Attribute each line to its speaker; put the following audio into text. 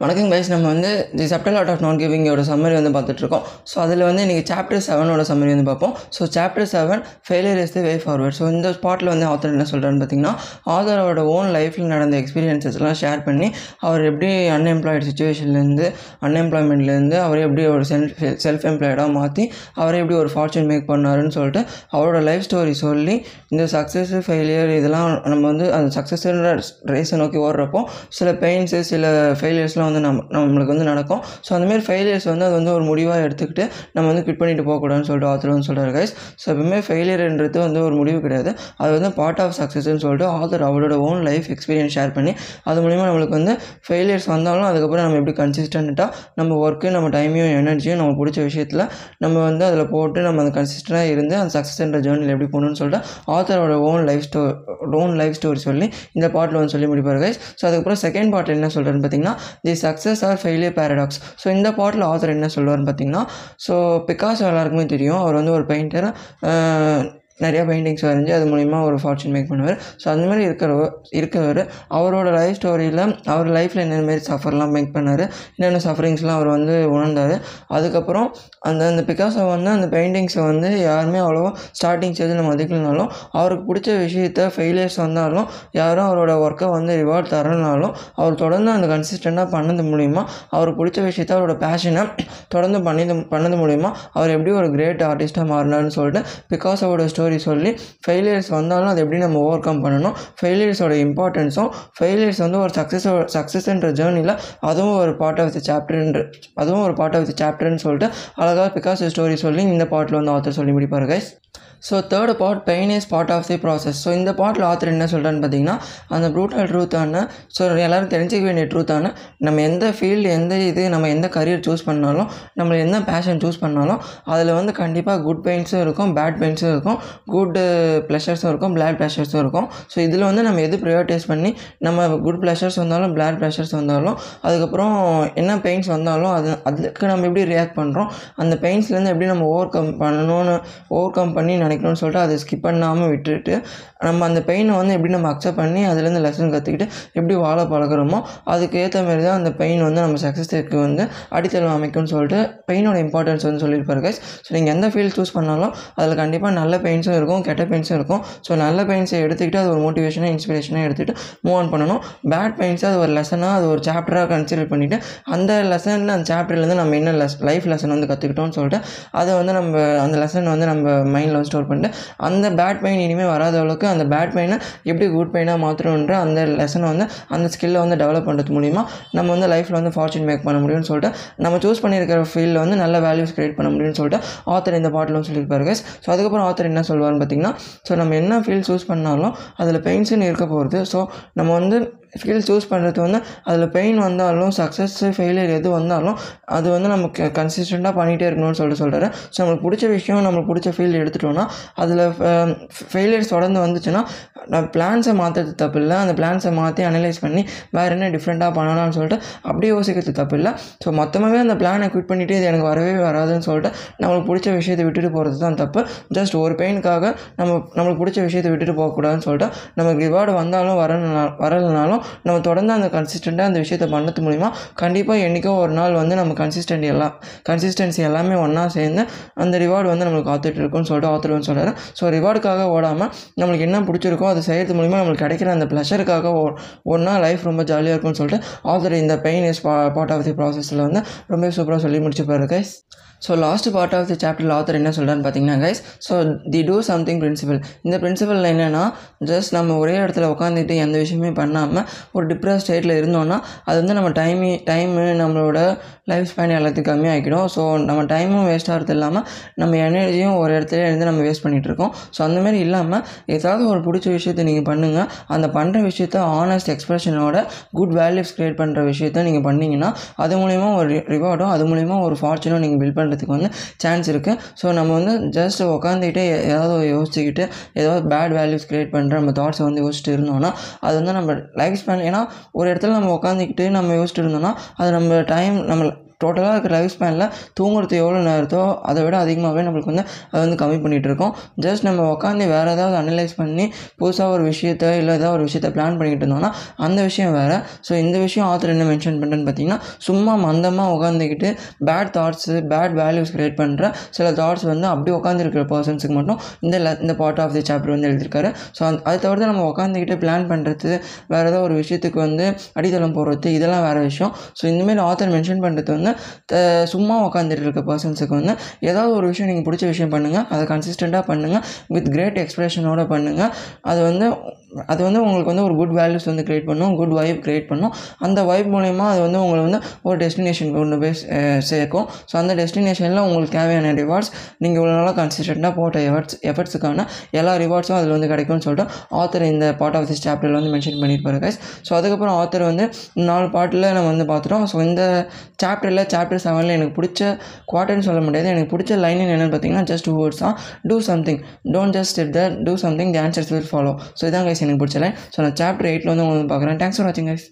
Speaker 1: வணக்கம் கைஸ் நம்ம வந்து தி செப்டல் ஆர்ட் ஆஃப் நான் கிவிங்கோட சம்மரி வந்து பார்த்துட்ருக்கோம். ஸோ அதில் வந்து இன்றைக்கி சாப்டர் செவனோட சம்மரி வந்து பார்ப்போம். So chapter seven failure is the way forward so இந்த ஸ்பாட்டில் வந்து ஆத்தர் என்ன சொல்கிறான்னு பார்த்தீங்கன்னா ஆதரோட ஓன் லைஃப்பில் நடந்த எக்ஸ்பீரியன்ஸஸ்லாம் ஷேர் பண்ணி அவர் எப்படி அன்எம்ப்ளாய்டு சுச்சுவேஷன்லேருந்து அன்எம்ப்ளாய்மெண்ட்லேருந்து அவர் எப்படி ஒரு செல்ஃப் செல்ஃப் எம்ப்ளாய்டாக மாற்றி அவரை எப்படி ஒரு ஃபார்ச்சூன் மேக் பண்ணாருன்னு சொல்லிட்டு அவரோட லைஃப் ஸ்டோரி சொல்லி இந்த சக்ஸஸ் ஃபெயிலியர் இதெல்லாம் நம்ம வந்து அந்த சக்ஸஸ்ன்ற ரேஸை நோக்கி ஓடுறப்போ சில பெயின்ஸு சில ஃபெயிலியர்ஸ்லாம் வந்து நம்ம நம்மளுக்கு வந்து நடக்கும். ஸோ அந்தமாரி ஃபெயிலியர்ஸ் வந்து அது வந்து ஒரு முடிவாக எடுத்துக்கிட்டு நம்ம வந்து குவிட் பண்ணிட்டு போகக்கூடாதுன்னு சொல்லிட்டு ஆத்தர் வந்து சொல்கிறார் கைஸ் ஸோ எப்பவுமே ஃபெயிலியர்ன்றது வந்து ஒரு முடிவு கிடையாது. அது வந்து பார்ட் ஆஃப் சக்ஸஸ்ன்னு சொல்லிட்டு ஆத்தர் அவரோட ஓன் லைஃப் எக்ஸ்பீரியன்ஸ் ஷேர் பண்ணி அது மூலிமா நம்மளுக்கு வந்து ஃபெயிலியர்ஸ் வந்தாலும் அதுக்கப்புறம் நம்ம எப்படி கன்சிஸ்டண்ட்டாக நம்ம ஒர்க்கு நம்ம டைமையும் எனர்ஜியும் நம்ம பிடிச்ச விஷயத்தில் நம்ம வந்து அதில் போட்டு நம்ம அந்த கன்சிஸ்டண்ட்டாக இருந்து அந்த சக்ஸஸ்ன்ற ஜேர்னியில் எப்படி போகணும்னு சொல்லிட்டு ஆத்தரோட own life story own life story சொல்லி இந்த பாட்டில் வந்து சொல்லி முடிப்பார் கைஸ் ஸோ அதுக்கப்புறம் செகண்ட் பார்ட்டில் என்ன சொல்கிறேன்னு பார்த்தீங்கன்னா the success or failure paradox so இந்த பாட்டில் ஆத்தர் என்ன சொல்லுவார்னு பார்த்தீங்கன்னா ஸோ பிகாஸ் எல்லாருக்குமே தெரியும். அவர் வந்து ஒரு பெயிண்டர் நிறையா பெயிண்டிங்ஸ் வரைஞ்சி அது மூலிமா ஒரு ஃபார்ச்சூன் மேக் பண்ணுவார். ஸோ அந்த மாதிரி இருக்கிறவர் அவரோட லைஃப் ஸ்டோரியில் அவர் லைஃப்பில் என்னென்ன மாரி சஃபர்லாம் மேக் பண்ணார் என்னென்ன சஃபரிங்ஸ்லாம் அவர் வந்து உணர்ந்தார் அதுக்கப்புறம் அந்த அந்த பிகாசோ வந்து அந்த பெயிண்டிங்ஸை வந்து யாருமே அவ்வளோவா ஸ்டார்டிங் ஸ்டேஜில் மதிக்கலனாலும் அவருக்கு பிடிச்ச விஷயத்த ஃபெயிலியர்ஸ் வந்தாலும் யாரும் அவரோட ஒர்க்கை வந்து ரிவார்ட் தரனாலும் அவர் தொடர்ந்து அந்த கன்சிஸ்டண்ட்டாக பண்ணது மூலிமா அவருக்கு பிடிச்ச விஷயத்த அவரோட பேஷனை தொடர்ந்து பண்ணது பண்ணது மூலிமா அவர் எப்படி ஒரு கிரேட் ஆர்டிஸ்ட்டாக மாறினார்னு சொல்லிட்டு பிகாஸோட ஸ்டோரி ஸ்டோரி சொல்லி ஃபெயிலியர்ஸ் வந்தாலும் அதை எப்படி நம்ம ஓவர் கம் பண்ணணும் ஃபெயிலியர்ஸோட இம்பார்ட்டன்ஸும் ஃபெயிலியர்ஸ் வந்து ஒரு சக்ஸஸ் சக்ஸஸ்ன்ற ஜேர்னியில் அதுவும் ஒரு பார்ட் ஆஃப் தி சாப்டர்ன்ற அதுவும் ஒரு பார்ட் ஆஃப் தி சாப்டர்னு சொல்லிட்டு அழகாக பிகாஸ் ஸ்டோரி சொல்லி இந்த பாட்டில் வந்து ஆத்தர் சொல்லி முடிப்பார் guys so third part pain is part of the process so இந்த பார்ட்டில் ஆத்தர் என்ன சொல்கிறான்னு பார்த்தீங்கன்னா அந்த ப்ரூட்டல் ட்ரூத்தான ஸோ எல்லோரும் தெரிஞ்சிக்க வேண்டிய ட்ரூத்தான நம்ம எந்த ஃபீல்டு எந்த இது நம்ம எந்த கரியர் சூஸ் பண்ணாலும் நம்ம எந்த பேஷன் சூஸ் பண்ணாலும் அதில் வந்து கண்டிப்பாக குட் பெயின்ஸும் இருக்கும் பேட் பெயின்ஸும் இருக்கும் குட் ப்ளஷர்ஸும் uh, இருக்கும் பிளாட் ப்ளஷர்ஸும் இருக்கும். ஸோ இதில் வந்து நம்ம எது ப்ரையாரிட்டைஸ் பண்ணி நம்ம குட் ப்ளஷர்ஸ் வந்தாலும் பிளாட் ப்ளஷர்ஸ் வந்தாலும் அதுக்கப்புறம் என்ன பெயின்ஸ் வந்தாலும் அது அதுக்கு நம்ம எப்படி ரியாக்ட் பண்ணுறோம் அந்த பெயின்ஸ்லேருந்து எப்படி நம்ம ஓவர் கம் பண்ணணும்னு ஓவர் கம் பண்ணி நினைக்கணும்னு சொல்லிட்டு அதை ஸ்கிப் பண்ணாமல் விட்டுட்டு நம்ம அந்த பெயினை வந்து எப்படி நம்ம அக்செப்ட் பண்ணி அதுலேருந்து லெசன் கற்றுக்கிட்டு எப்படி வாழ பழகிறோமோ அதுக்கு ஏற்ற மாதிரி தான் அந்த பெயின் வந்து நம்ம சக்ஸஸ்க்கு வந்து அடித்தளம் அமைக்கும்னு சொல்லிட்டு பெயினோட இம்பார்ட்டன்ஸ் வந்து சொல்லியிருப்பார் கைஸ் ஸோ நீங்கள் எந்த ஃபீல்டு சூஸ் பண்ணாலும் அதில் கண்டிப்பாக நல்ல பெயின்ஸும் இருக்கும் கெட்ட பெயின்ஸும் இருக்கும். ஸோ நல்ல பெயின்ஸை எடுத்துக்கிட்டு அது ஒரு மோட்டிவேஷனாக இன்ஸ்பிரேஷனாக எடுத்துகிட்டு மூவ் ஆன் பண்ணணும். பேட் பெயின்ஸை அது ஒரு லெசனாக அது ஒரு சாப்டராக கன்சிடர் பண்ணிவிட்டு அந்த லெசன் அந்த சாப்டர்லேருந்து நம்ம என்ன லெஸ் லைஃப் லெசன் வந்து கற்றுக்கிட்டோம்னு சொல்லிட்டு அதை வந்து நம்ம அந்த லெசன் வந்து நம்ம மைண்டில் வந்து ஸ்டோர் பண்ணிட்டு அந்த பேட் பெயின் இனிமேல் வராத அளவுக்கு அந்த பேட் பெயினை எப்படி குட் பெயினாக மாற்றணுன்ற அந்த லெசனை வந்து அந்த ஸ்கில்லை வந்து டெவலப் பண்ணுறது மூலிமா நம்ம வந்து லைஃப்பில் வந்து ஃபார்ச்சூன் மேக் பண்ண முடியும்னு சொல்லிட்டு நம்ம சூஸ் பண்ணியிருக்கிற ஃபீல்டில் வந்து நல்ல வேல்யூஸ் க்ரியேட் பண்ண முடியும்னு சொல்லிட்டு ஆத்தர் இந்த பாட்டிலும் சொல்லியிருப்பாரு கைஸ் ஸோ அதுக்கப்புறம் ஆத்தர் என்ன சொல்லுவார்னு பார்த்தீங்கன்னா ஸோ நம்ம என்ன ஃபீல்ட் சூஸ் பண்ணாலும் அதில் பெயின்ஸுன்னு இருக்க போகிறது ஸோ நம்ம வந்து ஃபீல்ட் சூஸ் பண்ணுறது வந்து அதில் பெயின் வந்தாலும் சக்ஸஸ் ஃபெயிலியர் எது வந்தாலும் அது வந்து நம்ம கன்சிஸ்டண்ட்டாக பண்ணிகிட்டே இருக்கணும்னு சொல்லிட்டு சொல்கிறாரு ஸோ நம்மளுக்கு பிடிச்ச விஷயம் நம்மளுக்கு பிடிச்ச ஃபீல்டு எடுத்துட்டோம்னா அதில் ஃபெயிலியர்ஸ் தொடர்ந்து வந்துச்சுன்னா நான் பிளான்ஸை மாற்றுறது தப்பு இல்லை அந்த பிளான்ஸை மாற்றி அனலைஸ் பண்ணி வேறு என்ன டிஃப்ரெண்ட்டாக பண்ணலாம்னு சொல்லிட்டு அப்படியே யோசிக்கிறது தப்பு இல்லை ஸோ மொத்தமாகவே அந்த பிளானை குவிட் பண்ணிவிட்டு இது எனக்கு வரவே வராதுன்னு சொல்லிட்டு நம்மளுக்கு பிடிச்ச விஷயத்தை விட்டுட்டு போகிறது தான் தப்பு. ஜஸ்ட் ஒரு பெயினுக்காக நம்ம நம்மளுக்கு பிடிச்ச விஷயத்தை விட்டுட்டு போகக்கூடாதுன்னு சொல்லிட்டு நமக்கு ரிவார்டு வந்தாலும் வரலனா வரலனாலும் நம்ம தொடர்ந்து அந்த கன்சிஸ்டண்ட்டாக அந்த விஷயத்தை பண்ணது மூலிமா கண்டிப்பாக என்றைக்கோ ஒரு நாள் வந்து நம்ம கன்சிஸ்டன்ட் எல்லாம் கன்சிஸ்டன்சி எல்லாமே ஒன்றா சேர்ந்து அந்த ரிவார்டு வந்து நம்மளுக்கு காத்துட்டு இருக்கும்னு சொல்லிட்டு ஆத்தர் வந்து ஸோ ரிவார்டுக்காக ஓடாமல் நம்மளுக்கு என்ன பிடிச்சிருக்கோ அதை செய்கிறது மூலிமா நம்மளுக்கு கிடைக்கிற அந்த ப்ளஷருக்காக ஓ ஒன்றா லைஃப் ரொம்ப ஜாலியாக இருக்கும்னு சொல்லிட்டு ஆத்தர் இந்த pain is part of the ப்ராசஸில் வந்து ரொம்ப சூப்பராக சொல்லி முடிச்சுப்பாரு guys so last part of the chapter author என்ன சொல்கிறான்னு பார்த்தீங்கன்னா guys so the do something principle இந்த பிரின்சிபல் என்னென்னா ஜஸ்ட் நம்ம ஒரே இடத்துல உட்காந்துட்டு எந்த விஷயமே பண்ணாமல் ஒரு டிப்ரெஸ் ஸ்டேட்டில் இருந்தோன்னா அது வந்து நம்ம டைமி டைமு நம்மளோட லைஃப் ஸ்பேன் எல்லாத்துக்கும் கம்மியாகிடும் ஸோ நம்ம டைமும் வேஸ்ட் ஆகிறது இல்லாமல் நம்ம எனர்ஜியும் ஒரு இடத்துல இருந்து நம்ம வேஸ்ட் பண்ணிகிட்ருக்கோம் ஸோ அந்தமாரி இல்லாமல் ஏதாவது ஒரு பிடிச்ச விஷயத்த நீங்கள் பண்ணுங்கள் அந்த பண்ணுற விஷயத்த ஆனஸ்ட் எக்ஸ்பிரஷனோட குட் வேல்யூஸ் க்ரியேட் பண்ணுற விஷயத்த நீங்கள் பண்ணிங்கன்னா அது மூலிமா ஒரு ரிவார்டும் அது மூலிமா ஒரு ஃபார்ச்சுனும் நீங்கள் பில்ட் பண்ணுறதுக்கு வந்து சான்ஸ் இருக்குது ஸோ நம்ம வந்து ஜஸ்ட் உட்காந்துக்கிட்டே ஏதாவது யோசிச்சுக்கிட்டு ஏதாவது பேட் வேல்யூஸ் க்ரியேட் பண்ணுற நம்ம தாட்ஸை வந்து யோசிச்சுட்டு இருந்தோம்னா அது வந்து நம்ம லைஃப் ஸ்பேன் ஏன்னா ஒரு இடத்துல நம்ம உட்காந்துக்கிட்டு நம்ம யோசிச்சுட்டு இருந்தோம்னா அது நம்ம டைம் நம்ம டோட்டலாக இருக்கிற லைஃப் ஸ்பேனில் தூங்குறது எவ்வளோ நேரத்தோ அதை விட அதிகமாகவே நம்மளுக்கு வந்து அது வந்து கம்மி பண்ணிகிட்டு இருக்கோம். ஜஸ்ட் நம்ம உட்காந்து வேறு ஏதாவது அனலைஸ் பண்ணி புதுசாக ஒரு விஷயத்த இல்லை ஏதாவது ஒரு விஷயத்த பிளான் பண்ணிக்கிட்டு இருந்தோம்னா அந்த விஷயம் வேறு. ஸோ இந்த விஷயம் ஆத்தர் என்ன மென்ஷன் பண்ணுறேன்னு பார்த்தீங்கன்னா சும்மா மந்தமாக உட்காந்துக்கிட்டு bad thoughts bad values create பண்ணுற சில தாட்ஸ் வந்து அப்படியே உட்காந்துருக்கிற பர்சன்ஸுக்கு மட்டும் இந்த இந்த பார்ட் ஆஃப் தி சாப்டர் வந்து எழுதியிருக்காரு. ஸோ அந் அதை தவிர்த்து நம்ம உட்காந்துக்கிட்டு பிளான் பண்ணுறது வேறு ஏதோ ஒரு விஷயத்துக்கு வந்து அடித்தளம் போடுறது இதெல்லாம் வேறு விஷயம். ஸோ இந்தமாரி ஆத்தர் மென்ஷன் பண்ணுறது வந்து வந்து சும்மா உட்காந்துட்டு இருக்க பர்சன்ஸுக்கு வந்து ஏதாவது ஒரு விஷயம் நீங்கள் பிடிச்ச விஷயம் பண்ணுங்கள் அதை கன்சிஸ்டண்ட்டாக பண்ணுங்கள் வித் கிரேட் எக்ஸ்பிரஷனோட பண்ணுங்கள் அது வந்து அது வந்து உங்களுக்கு வந்து ஒரு குட் வேல்யூஸ் வந்து க்ரியேட் பண்ணும். குட் வைப் க்ரியேட் பண்ணும். அந்த வைப் மூலயமா அது வந்து உங்களை வந்து ஒரு டெஸ்டினேஷன் கொண்டு போய் சேர்க்கும். ஸோ அந்த டெஸ்டினேஷனில் உங்களுக்கு தேவையான ரிவார்ட்ஸ் நீங்கள் இவ்வளோ நாளாக கன்சிஸ்டண்ட்டாக போட்ட எஃபர்ட்ஸ் எஃபர்ட்ஸுக்கான எல்லா ரிவார்ட்ஸும் அதில் வந்து கிடைக்கும்னு சொல்லிட்டு ஆத்தர் இந்த பார்ட் ஆஃப் திஸ் சாப்டரில் வந்து மென்ஷன் பண்ணியிருப்பாரு கைஸ் ஸோ அதுக்கப்புறம் ஆத்தர் வந்து நாலு பாட்டில் நம்ம வந்து பார்த்துட்டோம். ஸோ இந்த சாப்டரில் சாப்டர் செவனில் எனக்கு பிடிச்ச குவார்ட்டர்னு சொல்ல முடியாது. எனக்கு பிடிச்ச லைன் என்னென்னு பார்த்தீங்கன்னா ஜஸ்ட் டூ வேர்ட்ஸ் தான் do something don't just it that do something the answers will follow so இதான் கைஸ் எனக்கு பிடிச்ச லைன் ஸோ நான் சாப்டர் எயிட்டில் வந்து உங்களுக்கு பார்க்குறேன். தேங்க்ஸ் ஃபார் வாட்சிங் கைஸ்